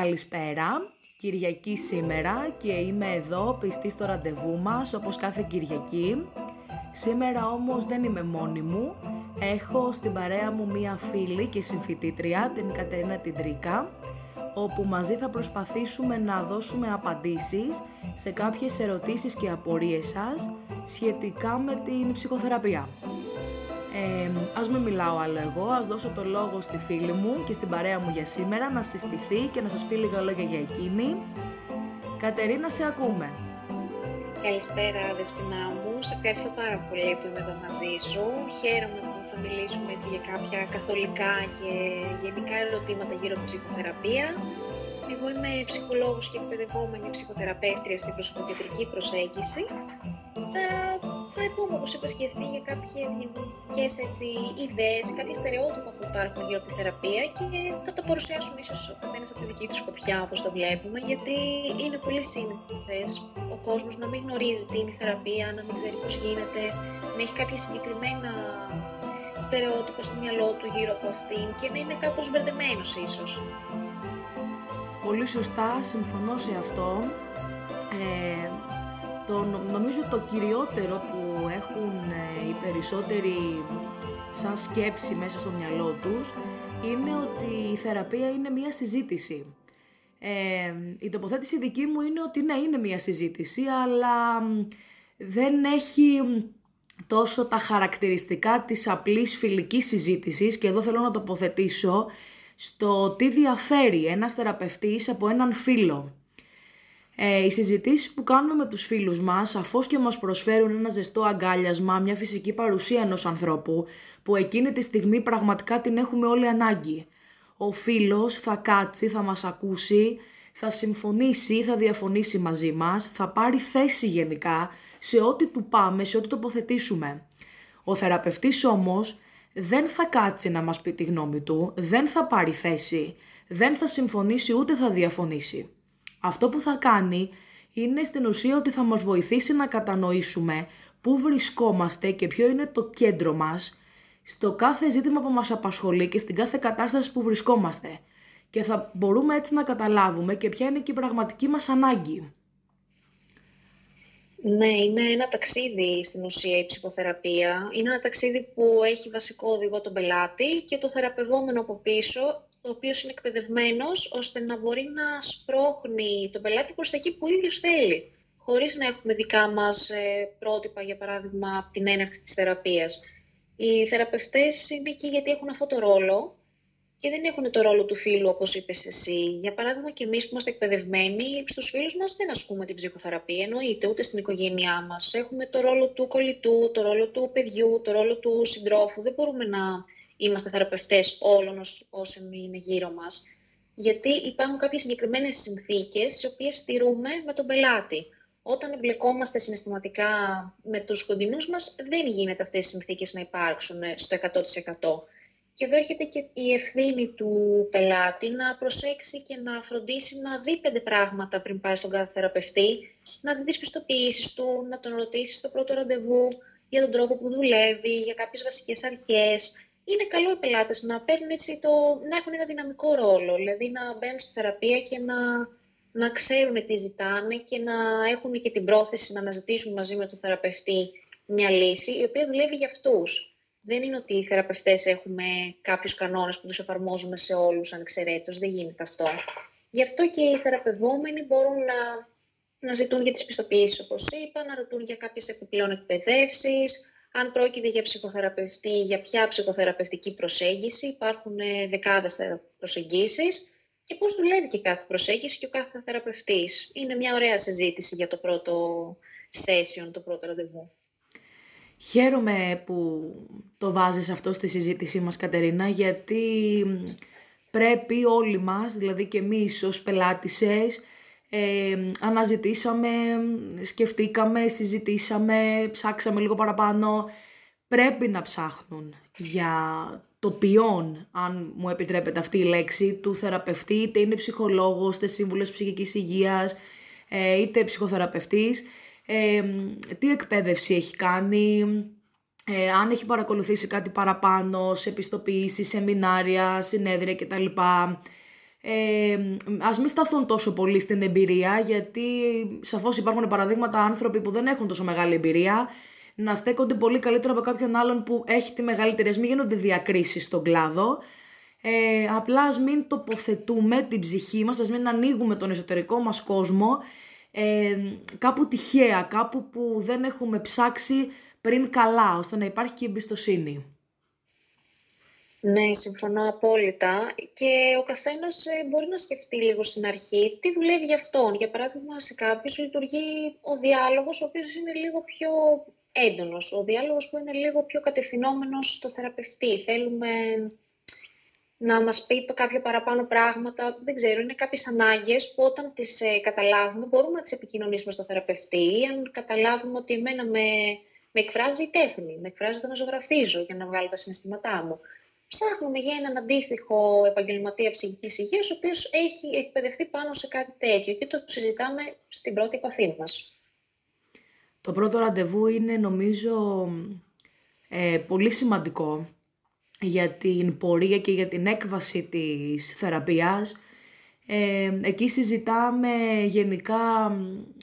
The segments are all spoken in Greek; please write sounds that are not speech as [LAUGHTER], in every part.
Καλησπέρα, Κυριακή σήμερα και είμαι εδώ πιστή στο ραντεβού μας όπως κάθε Κυριακή. Σήμερα όμως δεν είμαι μόνη μου, έχω στην παρέα μου μία φίλη και συμφιτήτρια, την Κατερίνα Τιντρίκα, όπου μαζί θα προσπαθήσουμε να δώσουμε απαντήσεις σε κάποιες ερωτήσεις και απορίες σας σχετικά με την ψυχοθεραπεία. Ε, ας μην μιλάω άλλο εγώ, ας δώσω το λόγο στη φίλη μου και στην παρέα μου για σήμερα να συστηθεί και να σας πει λίγα λόγια για εκείνη. Κατερίνα, σε ακούμε. Καλησπέρα, Δεσποινά μου. Σε ευχαριστώ πάρα πολύ που είμαι εδώ μαζί σου. Χαίρομαι που θα μιλήσουμε έτσι για κάποια καθολικά και γενικά ερωτήματα γύρω από ψυχοθεραπεία. Εγώ είμαι ψυχολόγος και εκπαιδευόμενη ψυχοθεραπεύτρια στην προσωποκεντρική προσέγγιση. Θα θα πούμε, όπως είπες και εσύ, για κάποιες γενικές ιδέες, κάποια στερεότυπα που υπάρχουν γύρω από τη θεραπεία και θα τα παρουσιάσουμε ίσως ο καθένας από τη δική του σκοπιά, όπως το βλέπουμε, γιατί είναι πολύ σύνηθες ο κόσμος να μην γνωρίζει τι είναι η θεραπεία, να μην ξέρει πώς γίνεται, να έχει κάποια συγκεκριμένα στερεότυπα στο μυαλό του γύρω από αυτήν και να είναι κάπως μπερδεμένος ίσως. Πολύ σωστά, συμφωνώ σε αυτό. Ε, το, νομίζω το κυριότερο που έχουν ε, οι περισσότεροι σαν σκέψη μέσα στο μυαλό τους είναι ότι η θεραπεία είναι μία συζήτηση. Ε, η τοποθέτηση δική μου είναι ότι ναι, είναι μία συζήτηση, αλλά δεν έχει τόσο τα χαρακτηριστικά της απλής φιλικής συζήτησης και εδώ θέλω να τοποθετήσω στο τι διαφέρει ένας θεραπευτής από έναν φίλο. Ε, οι συζητήσεις που κάνουμε με τους φίλους μας, αφώς και μας προσφέρουν ένα ζεστό αγκάλιασμα, μια φυσική παρουσία ενός ανθρώπου, που εκείνη τη στιγμή πραγματικά την έχουμε όλοι ανάγκη. Ο φίλος θα κάτσει, θα μας ακούσει, θα συμφωνήσει, θα διαφωνήσει μαζί μας, θα πάρει θέση γενικά σε ό,τι του πάμε, σε ό,τι τοποθετήσουμε. Ο θεραπευτής όμως δεν θα κάτσει να μας πει τη γνώμη του, δεν θα πάρει θέση, δεν θα συμφωνήσει ούτε θα διαφωνήσει. Αυτό που θα κάνει είναι στην ουσία ότι θα μας βοηθήσει να κατανοήσουμε πού βρισκόμαστε και ποιο είναι το κέντρο μας στο κάθε ζήτημα που μας απασχολεί και στην κάθε κατάσταση που βρισκόμαστε. Και θα μπορούμε έτσι να καταλάβουμε και ποια είναι και η πραγματική μας ανάγκη. Ναι, είναι ένα ταξίδι στην ουσία η ψυχοθεραπεία. Είναι ένα ταξίδι που έχει βασικό οδηγό τον πελάτη και το θεραπευόμενο από πίσω ο οποίος είναι εκπαιδευμένος ώστε να μπορεί να σπρώχνει τον πελάτη προς τα εκεί που ο ίδιος θέλει, χωρίς να έχουμε δικά μας ε, πρότυπα, για παράδειγμα, από την έναρξη της θεραπείας. Οι θεραπευτές είναι εκεί γιατί έχουν αυτό το ρόλο και δεν έχουν το ρόλο του φίλου, όπως είπες εσύ. Για παράδειγμα, και εμείς που είμαστε εκπαιδευμένοι, στους φίλους μας δεν ασκούμε την ψυχοθεραπεία, εννοείται, ούτε στην οικογένειά μας. Έχουμε το ρόλο του κολλητού, το ρόλο του παιδιού, το ρόλο του συντρόφου. Δεν μπορούμε να είμαστε θεραπευτές όλων όσων είναι γύρω μας. Γιατί υπάρχουν κάποιες συγκεκριμένες συνθήκες, τις οποίες στηρούμε με τον πελάτη. Όταν εμπλεκόμαστε συναισθηματικά με τους κοντινούς μας, δεν γίνεται αυτές οι συνθήκες να υπάρξουν στο 100%. Και εδώ έρχεται και η ευθύνη του πελάτη να προσέξει και να φροντίσει να δει πέντε πράγματα πριν πάει στον κάθε θεραπευτή, να δει τις πιστοποιήσεις του, να τον ρωτήσει στο πρώτο ραντεβού για τον τρόπο που δουλεύει, για κάποιες βασικές αρχές, είναι καλό οι πελάτες να, παίρνουν έτσι το, να έχουν ένα δυναμικό ρόλο, δηλαδή να μπαίνουν στη θεραπεία και να, να ξέρουν τι ζητάνε και να έχουν και την πρόθεση να αναζητήσουν μαζί με τον θεραπευτή μια λύση η οποία δουλεύει για αυτούς. Δεν είναι ότι οι θεραπευτές έχουμε κάποιους κανόνες που τους εφαρμόζουμε σε όλους ανεξαιρέτως, δεν γίνεται αυτό. Γι' αυτό και οι θεραπευόμενοι μπορούν να, να ζητούν για τις πιστοποιήσεις όπως είπα, να ρωτούν για κάποιες επιπλέον εκπαιδεύσεις, αν πρόκειται για ψυχοθεραπευτή, για ποια ψυχοθεραπευτική προσέγγιση, υπάρχουν ε, δεκάδες προσεγγίσεις και πώς δουλεύει και κάθε προσέγγιση και ο κάθε θεραπευτής. Είναι μια ωραία συζήτηση για το πρώτο session, το πρώτο ραντεβού. Χαίρομαι που το βάζεις αυτό στη συζήτησή μας Κατερίνα γιατί πρέπει όλοι μας, δηλαδή και εμείς ως πελάτησες, ε, αναζητήσαμε, σκεφτήκαμε, συζητήσαμε, ψάξαμε λίγο παραπάνω. Πρέπει να ψάχνουν για το ποιόν, αν μου επιτρέπετε αυτή η λέξη, του θεραπευτή, είτε είναι ψυχολόγος, είτε σύμβουλος ψυχικής υγείας, ε, είτε ψυχοθεραπευτής, ε, τι εκπαίδευση έχει κάνει, ε, αν έχει παρακολουθήσει κάτι παραπάνω σε επιστοποιήσεις, σεμινάρια, συνέδρια κτλ. Ε, ας μην σταθούν τόσο πολύ στην εμπειρία, γιατί σαφώς υπάρχουν παραδείγματα άνθρωποι που δεν έχουν τόσο μεγάλη εμπειρία, να στέκονται πολύ καλύτερα από κάποιον άλλον που έχει τη μεγαλύτερη. Ας μην γίνονται διακρίσεις στον κλάδο. Ε, απλά ας μην τοποθετούμε την ψυχή μας, ας μην ανοίγουμε τον εσωτερικό μας κόσμο ε, κάπου τυχαία, κάπου που δεν έχουμε ψάξει πριν καλά, ώστε να υπάρχει και εμπιστοσύνη. Ναι, συμφωνώ απόλυτα. Και ο καθένας ε, μπορεί να σκεφτεί λίγο στην αρχή τι δουλεύει για αυτόν. Για παράδειγμα, σε κάποιους λειτουργεί ο διάλογος, ο οποίος είναι λίγο πιο έντονος. Ο διάλογος που είναι λίγο πιο κατευθυνόμενος στο θεραπευτή. Θέλουμε να μας πει κάποια παραπάνω πράγματα, δεν ξέρω, είναι κάποιες ανάγκες που όταν τις ε, καταλάβουμε μπορούμε να τις επικοινωνήσουμε στο θεραπευτή ή αν καταλάβουμε ότι εμένα με, με εκφράζει η τέχνη, με εκφράζει το να ζωγραφίζω για να βγάλω τα συναισθήματά μου. Ψάχνουμε για έναν αντίστοιχο επαγγελματία ψυχικής υγείας, ο οποίος έχει εκπαιδευτεί πάνω σε κάτι τέτοιο και το συζητάμε στην πρώτη επαφή μας. Το πρώτο ραντεβού είναι νομίζω ε, πολύ σημαντικό για την πορεία και για την έκβαση της θεραπείας. Ε, εκεί συζητάμε γενικά,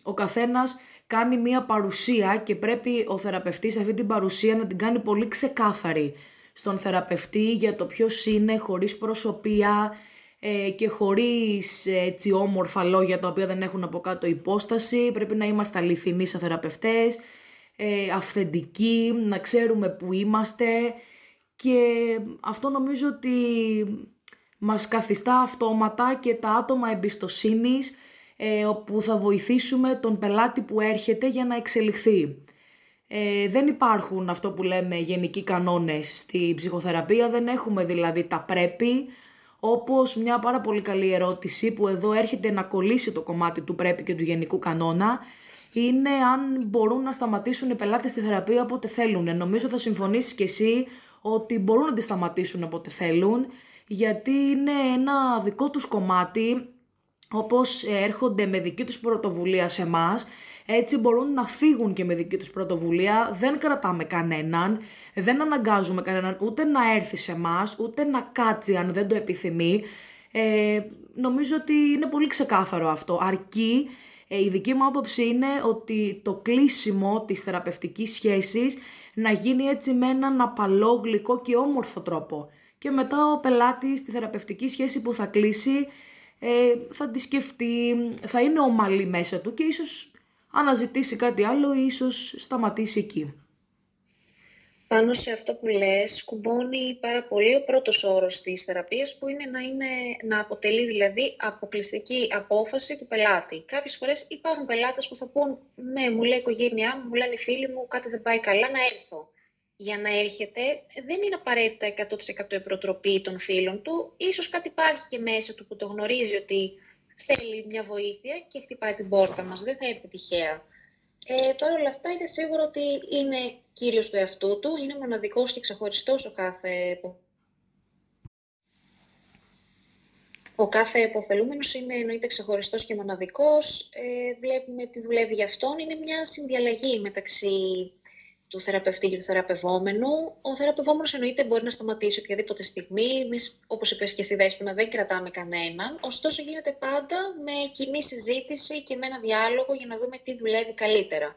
ο καθένας κάνει μία παρουσία και πρέπει ο θεραπευτής αυτή την παρουσία να την κάνει πολύ ξεκάθαρη στον θεραπευτή για το ποιος είναι χωρίς προσωπία ε, και χωρίς έτσι όμορφα λόγια τα οποία δεν έχουν από κάτω υπόσταση. Πρέπει να είμαστε αληθινοί σαν θεραπευτές, ε, αυθεντικοί, να ξέρουμε που είμαστε, και αυτό νομίζω ότι μας καθιστά αυτόματα και τα άτομα εμπιστοσύνης ε, όπου θα βοηθήσουμε τον πελάτη που έρχεται για να εξελιχθεί. Ε, δεν υπάρχουν αυτό που λέμε γενικοί κανόνες στη ψυχοθεραπεία, δεν έχουμε δηλαδή τα πρέπει, όπως μια πάρα πολύ καλή ερώτηση που εδώ έρχεται να κολλήσει το κομμάτι του πρέπει και του γενικού κανόνα, είναι αν μπορούν να σταματήσουν οι πελάτες στη θεραπεία όποτε θέλουν. Νομίζω θα συμφωνήσεις και εσύ ότι μπορούν να τη σταματήσουν όποτε θέλουν, γιατί είναι ένα δικό τους κομμάτι, όπως έρχονται με δική τους πρωτοβουλία σε εμάς, έτσι μπορούν να φύγουν και με δική τους πρωτοβουλία, δεν κρατάμε κανέναν, δεν αναγκάζουμε κανέναν ούτε να έρθει σε εμάς, ούτε να κάτσει αν δεν το επιθυμεί. Ε, νομίζω ότι είναι πολύ ξεκάθαρο αυτό, αρκεί ε, η δική μου άποψη είναι ότι το κλείσιμο της θεραπευτικής σχέσης να γίνει έτσι με έναν απαλό, γλυκό και όμορφο τρόπο. Και μετά ο πελάτης στη θεραπευτική σχέση που θα κλείσει ε, θα τη σκεφτεί, θα είναι ομαλή μέσα του και ίσως αναζητήσει κάτι άλλο ή ίσως σταματήσει εκεί πάνω σε αυτό που λες, κουμπώνει πάρα πολύ ο πρώτος όρος της θεραπείας που είναι να, είναι, να αποτελεί δηλαδή αποκλειστική απόφαση του πελάτη. Κάποιες φορές υπάρχουν πελάτες που θα πούν «Με, μου λέει η οικογένειά μου, μου λένε οι φίλοι μου, κάτι δεν πάει καλά, να έρθω». Για να έρχεται δεν είναι απαραίτητα 100% η προτροπή των φίλων του. Ίσως κάτι υπάρχει και μέσα του που το γνωρίζει ότι θέλει μια βοήθεια και χτυπάει την πόρτα μας. Δεν θα έρθει τυχαία. Ε, Παρ' όλα αυτά είναι σίγουρο ότι είναι κύριος του εαυτού του, είναι μοναδικός και ξεχωριστός ο κάθε Ο κάθε υποφελούμενος είναι εννοείται ξεχωριστός και μοναδικός. Ε, βλέπουμε τι δουλεύει για αυτόν. Είναι μια συνδιαλλαγή μεταξύ του θεραπευτή και του θεραπευόμενου. Ο θεραπευόμενος εννοείται μπορεί να σταματήσει οποιαδήποτε στιγμή. Εμείς, όπως είπες και εσύ, Δέσποινα, δεν κρατάμε κανέναν. Ωστόσο, γίνεται πάντα με κοινή συζήτηση και με ένα διάλογο για να δούμε τι δουλεύει καλύτερα.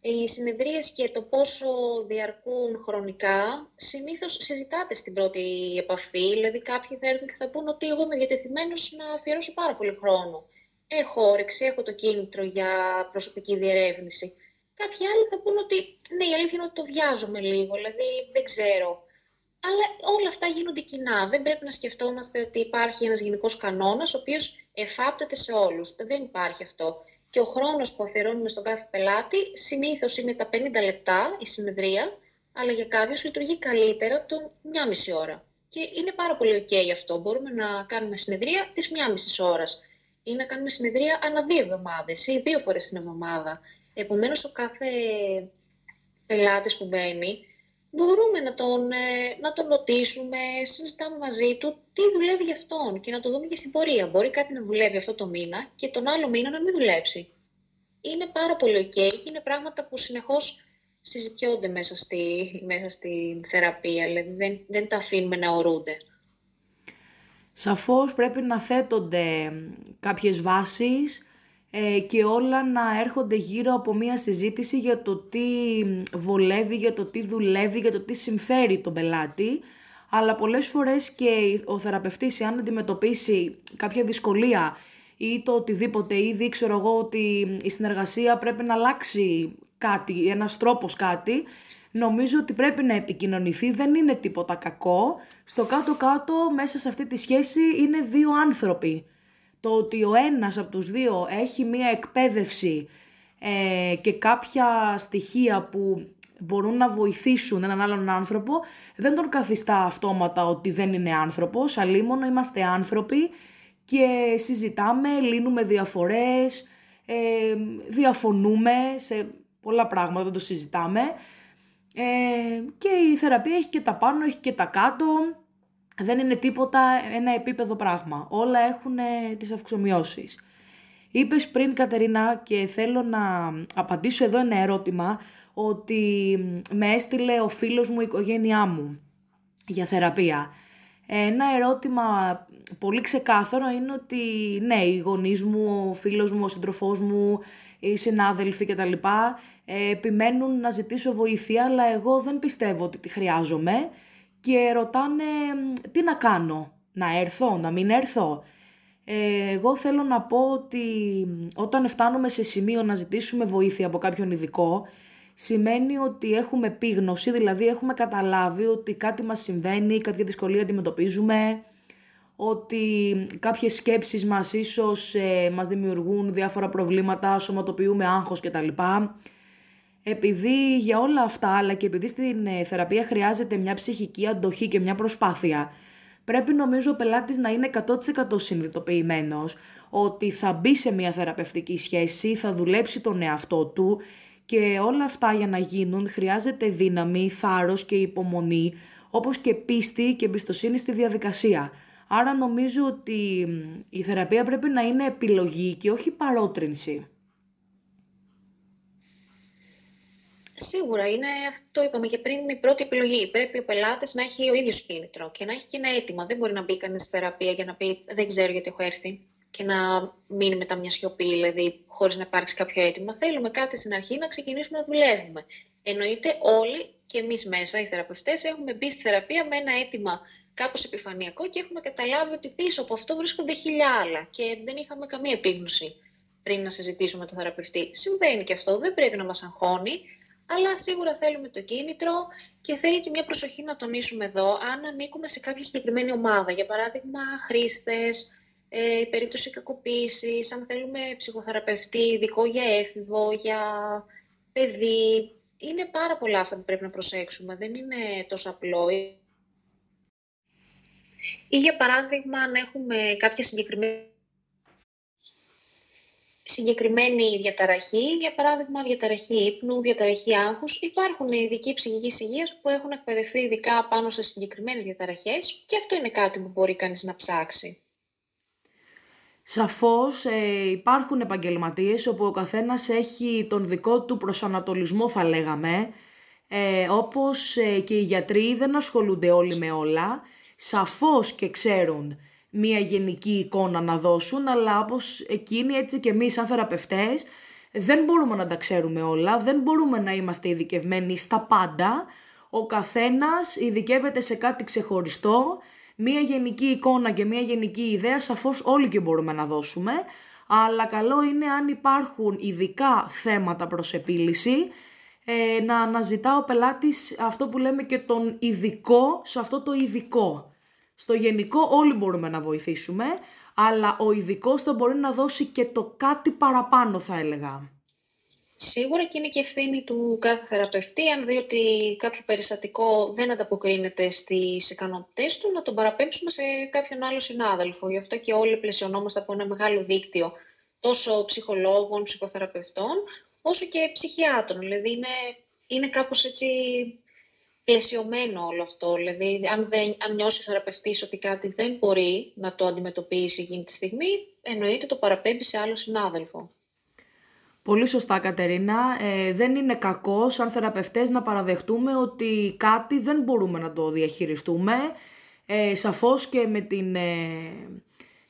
Οι συνεδρίες και το πόσο διαρκούν χρονικά συνήθως συζητάτε στην πρώτη επαφή. Δηλαδή, κάποιοι θα έρθουν και θα πούν ότι εγώ είμαι διατεθειμένος να αφιερώσω πάρα πολύ χρόνο. Έχω όρεξη, έχω το κίνητρο για προσωπική διερεύνηση. Κάποιοι άλλοι θα πούνε ότι ναι, η αλήθεια είναι ότι το βιάζομαι λίγο, δηλαδή δεν ξέρω. Αλλά όλα αυτά γίνονται κοινά. Δεν πρέπει να σκεφτόμαστε ότι υπάρχει ένας γενικός κανόνας, ο οποίος εφάπτεται σε όλους. Δεν υπάρχει αυτό. Και ο χρόνος που αφιερώνουμε στον κάθε πελάτη συνήθως είναι τα 50 λεπτά η συνεδρία, αλλά για κάποιους λειτουργεί καλύτερα το μία μισή ώρα. Και είναι πάρα πολύ ok αυτό. Μπορούμε να κάνουμε συνεδρία της μία μισής ώρας ή να κάνουμε συνεδρία ανά δύο εβδομάδες ή δύο φορές την εβδομάδα. Επομένως, ο κάθε πελάτης που μπαίνει, μπορούμε να τον, ε, να τον ρωτήσουμε, συζητάμε μαζί του τι δουλεύει για αυτόν και να το δούμε και στην πορεία. Μπορεί κάτι να δουλεύει αυτό το μήνα και τον άλλο μήνα να μην δουλέψει. Είναι πάρα πολύ ok και είναι πράγματα που συνεχώς συζητιόνται μέσα στη, μέσα στη θεραπεία, δηλαδή δεν, δεν τα αφήνουμε να ορούνται. Σαφώς πρέπει να θέτονται κάποιες βάσεις ε, και όλα να έρχονται γύρω από μια συζήτηση για το τι βολεύει, για το τι δουλεύει, για το τι συμφέρει τον πελάτη. Αλλά πολλές φορές και ο θεραπευτής, αν αντιμετωπίσει κάποια δυσκολία ή το οτιδήποτε, ήδη ξέρω εγώ ότι η συνεργασία πρέπει να αλλάξει κάτι, ένας τρόπος κάτι, νομίζω ότι πρέπει να επικοινωνηθεί, δεν είναι τίποτα κακό. Στο κάτω-κάτω μέσα σε αυτή τη σχέση είναι δύο άνθρωποι. Το ότι ο ένας από τους δύο έχει μία εκπαίδευση ε, και κάποια στοιχεία που μπορούν να βοηθήσουν έναν άλλον άνθρωπο, δεν τον καθιστά αυτόματα ότι δεν είναι άνθρωπος, αλλήμωνο είμαστε άνθρωποι και συζητάμε, λύνουμε διαφορές, ε, διαφωνούμε σε πολλά πράγματα, δεν το συζητάμε. Ε, και η θεραπεία έχει και τα πάνω, έχει και τα κάτω. Δεν είναι τίποτα ένα επίπεδο πράγμα. Όλα έχουν ε, τις αυξομοιώσεις. Είπες πριν Κατερίνα και θέλω να απαντήσω εδώ ένα ερώτημα ότι με έστειλε ο φίλος μου η οικογένειά μου για θεραπεία. Ένα ερώτημα πολύ ξεκάθαρο είναι ότι ναι, οι γονείς μου, ο φίλος μου, ο σύντροφός μου, οι συνάδελφοι κτλ. Ε, επιμένουν να ζητήσω βοήθεια, αλλά εγώ δεν πιστεύω ότι τη χρειάζομαι και ρωτάνε τι να κάνω, να έρθω, να μην έρθω; Ε, εγώ θέλω να πω ότι όταν φτάνουμε σε σημείο να ζητήσουμε βοήθεια από κάποιον ειδικό, σημαίνει ότι έχουμε πείγνωση, δηλαδή έχουμε καταλάβει ότι κάτι μας συμβαίνει, κάποια δυσκολία αντιμετωπίζουμε, ότι κάποιες σκέψεις μας ίσως ε, μας δημιουργούν διάφορα προβλήματα, σωματοποιούμε άγχος κτλ. Επειδή για όλα αυτά, αλλά και επειδή στην ε, θεραπεία χρειάζεται μια ψυχική αντοχή και μια προσπάθεια, πρέπει νομίζω ο πελάτης να είναι 100% συνειδητοποιημένος ότι θα μπει σε μια θεραπευτική σχέση, θα δουλέψει τον εαυτό του και όλα αυτά για να γίνουν χρειάζεται δύναμη, θάρρος και υπομονή, όπως και πίστη και εμπιστοσύνη στη διαδικασία. Άρα νομίζω ότι η θεραπεία πρέπει να είναι επιλογή και όχι παρότρινση. Σίγουρα είναι αυτό, είπαμε και πριν, η πρώτη επιλογή. Πρέπει ο πελάτης να έχει ο ίδιος κίνητρο και να έχει και ένα αίτημα. Δεν μπορεί να μπει κανείς στη θεραπεία για να πει Δεν ξέρω γιατί έχω έρθει και να μείνει μετά μια σιωπή, δηλαδή χωρίς να υπάρξει κάποιο αίτημα. Θέλουμε κάτι στην αρχή να ξεκινήσουμε να δουλεύουμε. Εννοείται όλοι και εμείς μέσα, οι θεραπευτές, έχουμε μπει στη θεραπεία με ένα αίτημα κάπως επιφανειακό και έχουμε καταλάβει ότι πίσω από αυτό βρίσκονται χίλια άλλα και δεν είχαμε καμία επίγνωση πριν να συζητήσουμε με τον θεραπευτή. Συμβαίνει και αυτό, δεν πρέπει να μας αγχώνει, αλλά σίγουρα θέλουμε το κίνητρο και θέλει και μια προσοχή να τονίσουμε εδώ αν ανήκουμε σε κάποια συγκεκριμένη ομάδα. Για παράδειγμα, χρήστες, ε, περίπτωση κακοποίησης, αν θέλουμε ψυχοθεραπευτή ειδικό για έφηβο, για παιδί. Είναι πάρα πολλά αυτά που πρέπει να προσέξουμε. Δεν είναι τόσο απλό. Ή για παράδειγμα, αν έχουμε κάποια συγκεκριμένη συγκεκριμένη διαταραχή, για παράδειγμα διαταραχή ύπνου, διαταραχή άγχους. Υπάρχουν ειδικοί ψυχικής υγείας που έχουν εκπαιδευτεί ειδικά πάνω σε συγκεκριμένες διαταραχές και αυτό είναι κάτι που μπορεί κανείς να ψάξει. Σαφώς ε, υπάρχουν επαγγελματίες όπου ο καθένας έχει τον δικό του προσανατολισμό θα λέγαμε, ε, όπως ε, και οι γιατροί δεν ασχολούνται όλοι με όλα σαφώς και ξέρουν μία γενική εικόνα να δώσουν, αλλά όπως εκείνοι έτσι και εμείς σαν θεραπευτές δεν μπορούμε να τα ξέρουμε όλα, δεν μπορούμε να είμαστε ειδικευμένοι στα πάντα. Ο καθένας ειδικεύεται σε κάτι ξεχωριστό, μία γενική εικόνα και μία γενική ιδέα σαφώς όλοι και μπορούμε να δώσουμε, αλλά καλό είναι αν υπάρχουν ειδικά θέματα προς επίλυση, ε, να αναζητά ο πελάτης αυτό που λέμε και τον ειδικό σε αυτό το ειδικό. Στο γενικό όλοι μπορούμε να βοηθήσουμε, αλλά ο ειδικός θα μπορεί να δώσει και το κάτι παραπάνω θα έλεγα. Σίγουρα και είναι και ευθύνη του κάθε θεραπευτή, αν δει ότι κάποιο περιστατικό δεν ανταποκρίνεται στις ικανότητές του, να τον παραπέμψουμε σε κάποιον άλλο συνάδελφο. Γι' αυτό και όλοι πλαισιωνόμαστε από ένα μεγάλο δίκτυο τόσο ψυχολόγων, ψυχοθεραπευτών, όσο και ψυχιάτρων. Δηλαδή είναι, είναι κάπως έτσι πλαισιωμένο όλο αυτό. Δηλαδή, αν, δεν, αν νιώσεις ο θεραπευτής ότι κάτι δεν μπορεί να το αντιμετωπίσει εκείνη τη στιγμή, εννοείται το παραπέμπει σε άλλο συνάδελφο. Πολύ σωστά Κατερίνα. Ε, δεν είναι κακός σαν θεραπευτές να παραδεχτούμε ότι κάτι δεν μπορούμε να το διαχειριστούμε. ε, σαφώς και με την ε,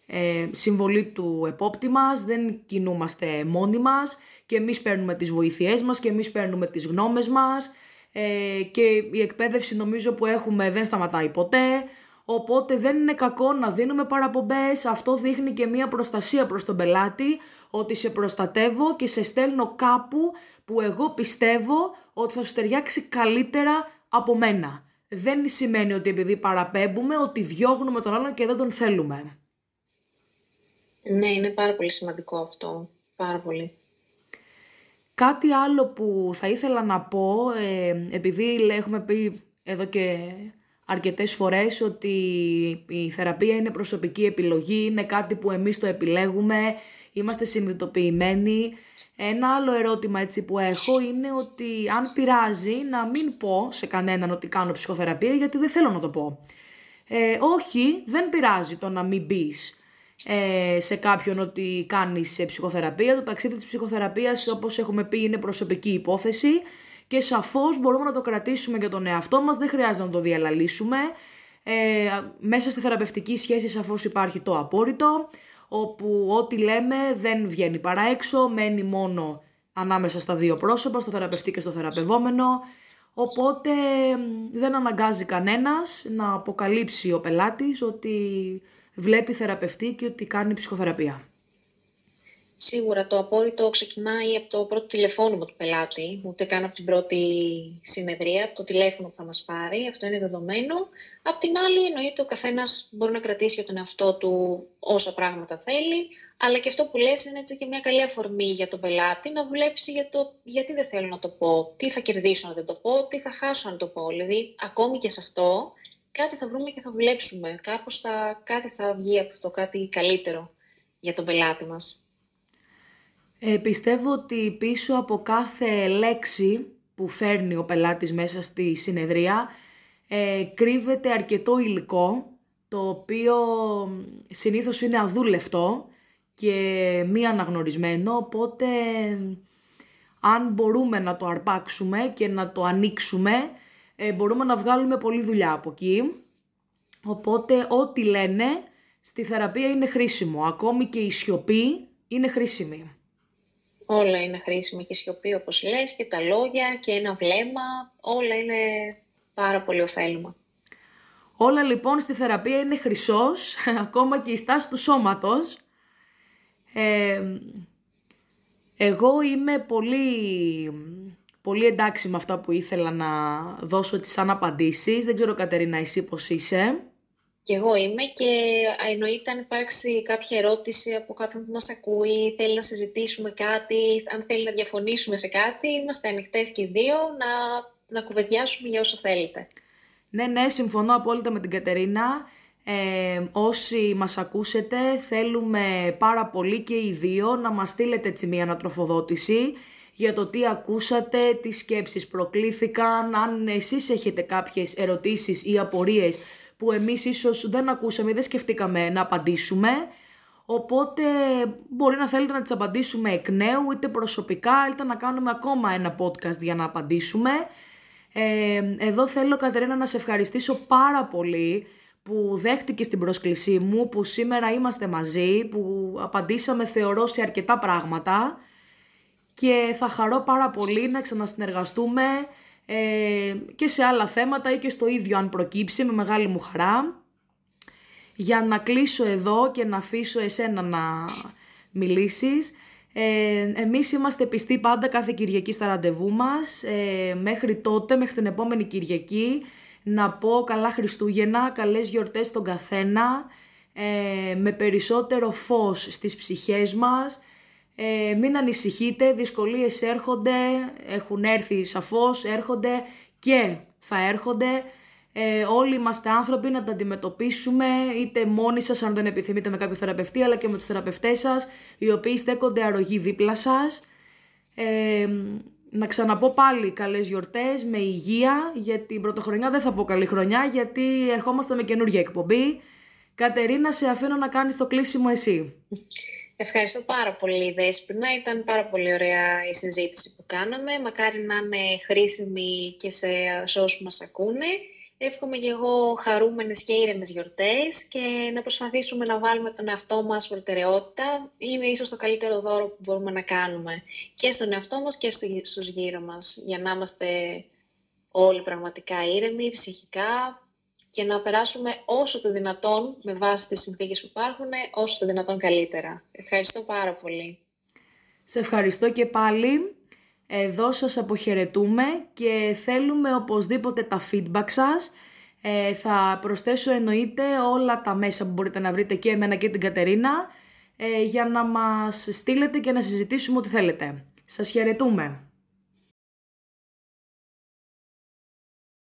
ε, συμβολή του επόπτη μας, δεν κινούμαστε μόνοι μας και εμείς παίρνουμε τις βοήθειές μας και εμείς παίρνουμε τις γνώμες μας ε, και η εκπαίδευση νομίζω που έχουμε δεν σταματάει ποτέ, οπότε δεν είναι κακό να δίνουμε παραπομπές, αυτό δείχνει και μία προστασία προς τον πελάτη, ότι σε προστατεύω και σε στέλνω κάπου που εγώ πιστεύω ότι θα σου ταιριάξει καλύτερα από μένα. Δεν σημαίνει ότι επειδή παραπέμπουμε ότι διώγνουμε τον άλλον και δεν τον θέλουμε. Ναι, είναι πάρα πολύ σημαντικό αυτό. Πάρα πολύ. Κάτι άλλο που θα ήθελα να πω, ε, επειδή έχουμε πει εδώ και αρκετές φορές ότι η θεραπεία είναι προσωπική επιλογή, είναι κάτι που εμείς το επιλέγουμε, είμαστε συνειδητοποιημένοι. Ένα άλλο ερώτημα έτσι που έχω είναι ότι αν πειράζει να μην πω σε κανέναν ότι κάνω ψυχοθεραπεία γιατί δεν θέλω να το πω. Ε, όχι, δεν πειράζει το να μην μπει ε, σε κάποιον ότι κάνεις ψυχοθεραπεία. Το ταξίδι της ψυχοθεραπείας όπως έχουμε πει είναι προσωπική υπόθεση και σαφώς μπορούμε να το κρατήσουμε για τον εαυτό μας, δεν χρειάζεται να το διαλαλήσουμε. Ε, μέσα στη θεραπευτική σχέση σαφώς υπάρχει το απόρριτο, όπου ό,τι λέμε δεν βγαίνει παρά έξω, μένει μόνο ανάμεσα στα δύο πρόσωπα, στο θεραπευτή και στο θεραπευόμενο. Οπότε δεν αναγκάζει κανένας να αποκαλύψει ο πελάτης ότι βλέπει θεραπευτή και ότι κάνει ψυχοθεραπεία. Σίγουρα το απόρριτο ξεκινάει από το πρώτο τηλεφώνημα του πελάτη, ούτε καν από την πρώτη συνεδρία, το τηλέφωνο που θα μας πάρει, αυτό είναι δεδομένο. Απ' την άλλη εννοείται ο καθένας μπορεί να κρατήσει για τον εαυτό του όσα πράγματα θέλει, αλλά και αυτό που λες είναι έτσι και μια καλή αφορμή για τον πελάτη να δουλέψει για το γιατί δεν θέλω να το πω, τι θα κερδίσω αν δεν το πω, τι θα χάσω αν το πω. Δηλαδή, ακόμη και σε αυτό, κάτι θα βρούμε και θα δουλέψουμε. Κάπως θα, κάτι θα βγει από αυτό, κάτι καλύτερο για τον πελάτη μας. Ε, πιστεύω ότι πίσω από κάθε λέξη που φέρνει ο πελάτης μέσα στη συνεδρία ε, κρύβεται αρκετό υλικό το οποίο συνήθως είναι αδούλευτο και μη αναγνωρισμένο οπότε αν μπορούμε να το αρπάξουμε και να το ανοίξουμε ε, μπορούμε να βγάλουμε πολλή δουλειά από εκεί οπότε ό,τι λένε στη θεραπεία είναι χρήσιμο ακόμη και η σιωπή είναι χρήσιμη. Όλα είναι χρήσιμα και η σιωπή όπως λες και τα λόγια και ένα βλέμμα, όλα είναι πάρα πολύ ωφέλιμα. Όλα λοιπόν στη θεραπεία είναι χρυσός, [LAUGHS] ακόμα και η στάση του σώματος. Ε, εγώ είμαι πολύ, πολύ εντάξει με αυτά που ήθελα να δώσω τις σαν απαντήσεις. Δεν ξέρω Κατερίνα εσύ πώς είσαι; Και εγώ είμαι και εννοείται αν υπάρξει κάποια ερώτηση από κάποιον που μας ακούει, θέλει να συζητήσουμε κάτι, αν θέλει να διαφωνήσουμε σε κάτι, είμαστε ανοιχτές και οι δύο να, να κουβεντιάσουμε για όσο θέλετε. Ναι, ναι, συμφωνώ απόλυτα με την Κατερίνα. Ε, όσοι μας ακούσετε θέλουμε πάρα πολύ και οι δύο να μας στείλετε έτσι μια ανατροφοδότηση για το τι ακούσατε, τι σκέψεις προκλήθηκαν, αν εσείς έχετε κάποιες ερωτήσεις ή απορίες που εμείς ίσως δεν ακούσαμε ή δεν σκεφτήκαμε να απαντήσουμε. Οπότε μπορεί να θέλετε να τις απαντήσουμε εκ νέου, είτε προσωπικά, είτε να κάνουμε ακόμα ένα podcast για να απαντήσουμε. Ε, εδώ θέλω Κατερίνα να σε ευχαριστήσω πάρα πολύ που δέχτηκε την πρόσκλησή μου, που σήμερα είμαστε μαζί, που απαντήσαμε θεωρώ σε αρκετά πράγματα και θα χαρώ πάρα πολύ να ξανασυνεργαστούμε ε, και σε άλλα θέματα ή και στο ίδιο αν προκύψει με μεγάλη μου χαρά. Για να κλείσω εδώ και να αφήσω εσένα να μιλήσεις. Ε, εμείς είμαστε πιστοί πάντα κάθε Κυριακή στα ραντεβού μας. Ε, μέχρι τότε, μέχρι την επόμενη Κυριακή, να πω καλά Χριστούγεννα, καλές γιορτές στον καθένα, ε, με περισσότερο φως στις ψυχές μας, ε, μην ανησυχείτε, δυσκολίες έρχονται, έχουν έρθει σαφώς, έρχονται και θα έρχονται. Ε, όλοι είμαστε άνθρωποι να τα αντιμετωπίσουμε, είτε μόνοι σας αν δεν επιθυμείτε με κάποιο θεραπευτή, αλλά και με τους θεραπευτές σας, οι οποίοι στέκονται αρρωγοί δίπλα σας. Ε, να ξαναπώ πάλι καλές γιορτές, με υγεία, για την πρωτοχρονιά δεν θα πω καλή χρονιά, γιατί ερχόμαστε με καινούργια εκπομπή. Κατερίνα, σε αφήνω να κάνεις το κλείσιμο εσύ. Ευχαριστώ πάρα πολύ, Δέσποινα. Ήταν πάρα πολύ ωραία η συζήτηση που κάναμε. Μακάρι να είναι χρήσιμη και σε, σε όσους μας ακούνε. Εύχομαι και εγώ χαρούμενες και ήρεμες γιορτές και να προσπαθήσουμε να βάλουμε τον εαυτό μας προτεραιότητα. Είναι ίσως το καλύτερο δώρο που μπορούμε να κάνουμε και στον εαυτό μας και στους γύρω μας για να είμαστε όλοι πραγματικά ήρεμοι, ψυχικά και να περάσουμε όσο το δυνατόν με βάση τις συνθήκες που υπάρχουν, όσο το δυνατόν καλύτερα. Ευχαριστώ πάρα πολύ. Σε ευχαριστώ και πάλι. Εδώ σας αποχαιρετούμε και θέλουμε οπωσδήποτε τα feedback σας. Ε, θα προσθέσω εννοείται όλα τα μέσα που μπορείτε να βρείτε και εμένα και την Κατερίνα ε, για να μας στείλετε και να συζητήσουμε ό,τι θέλετε. Σας χαιρετούμε.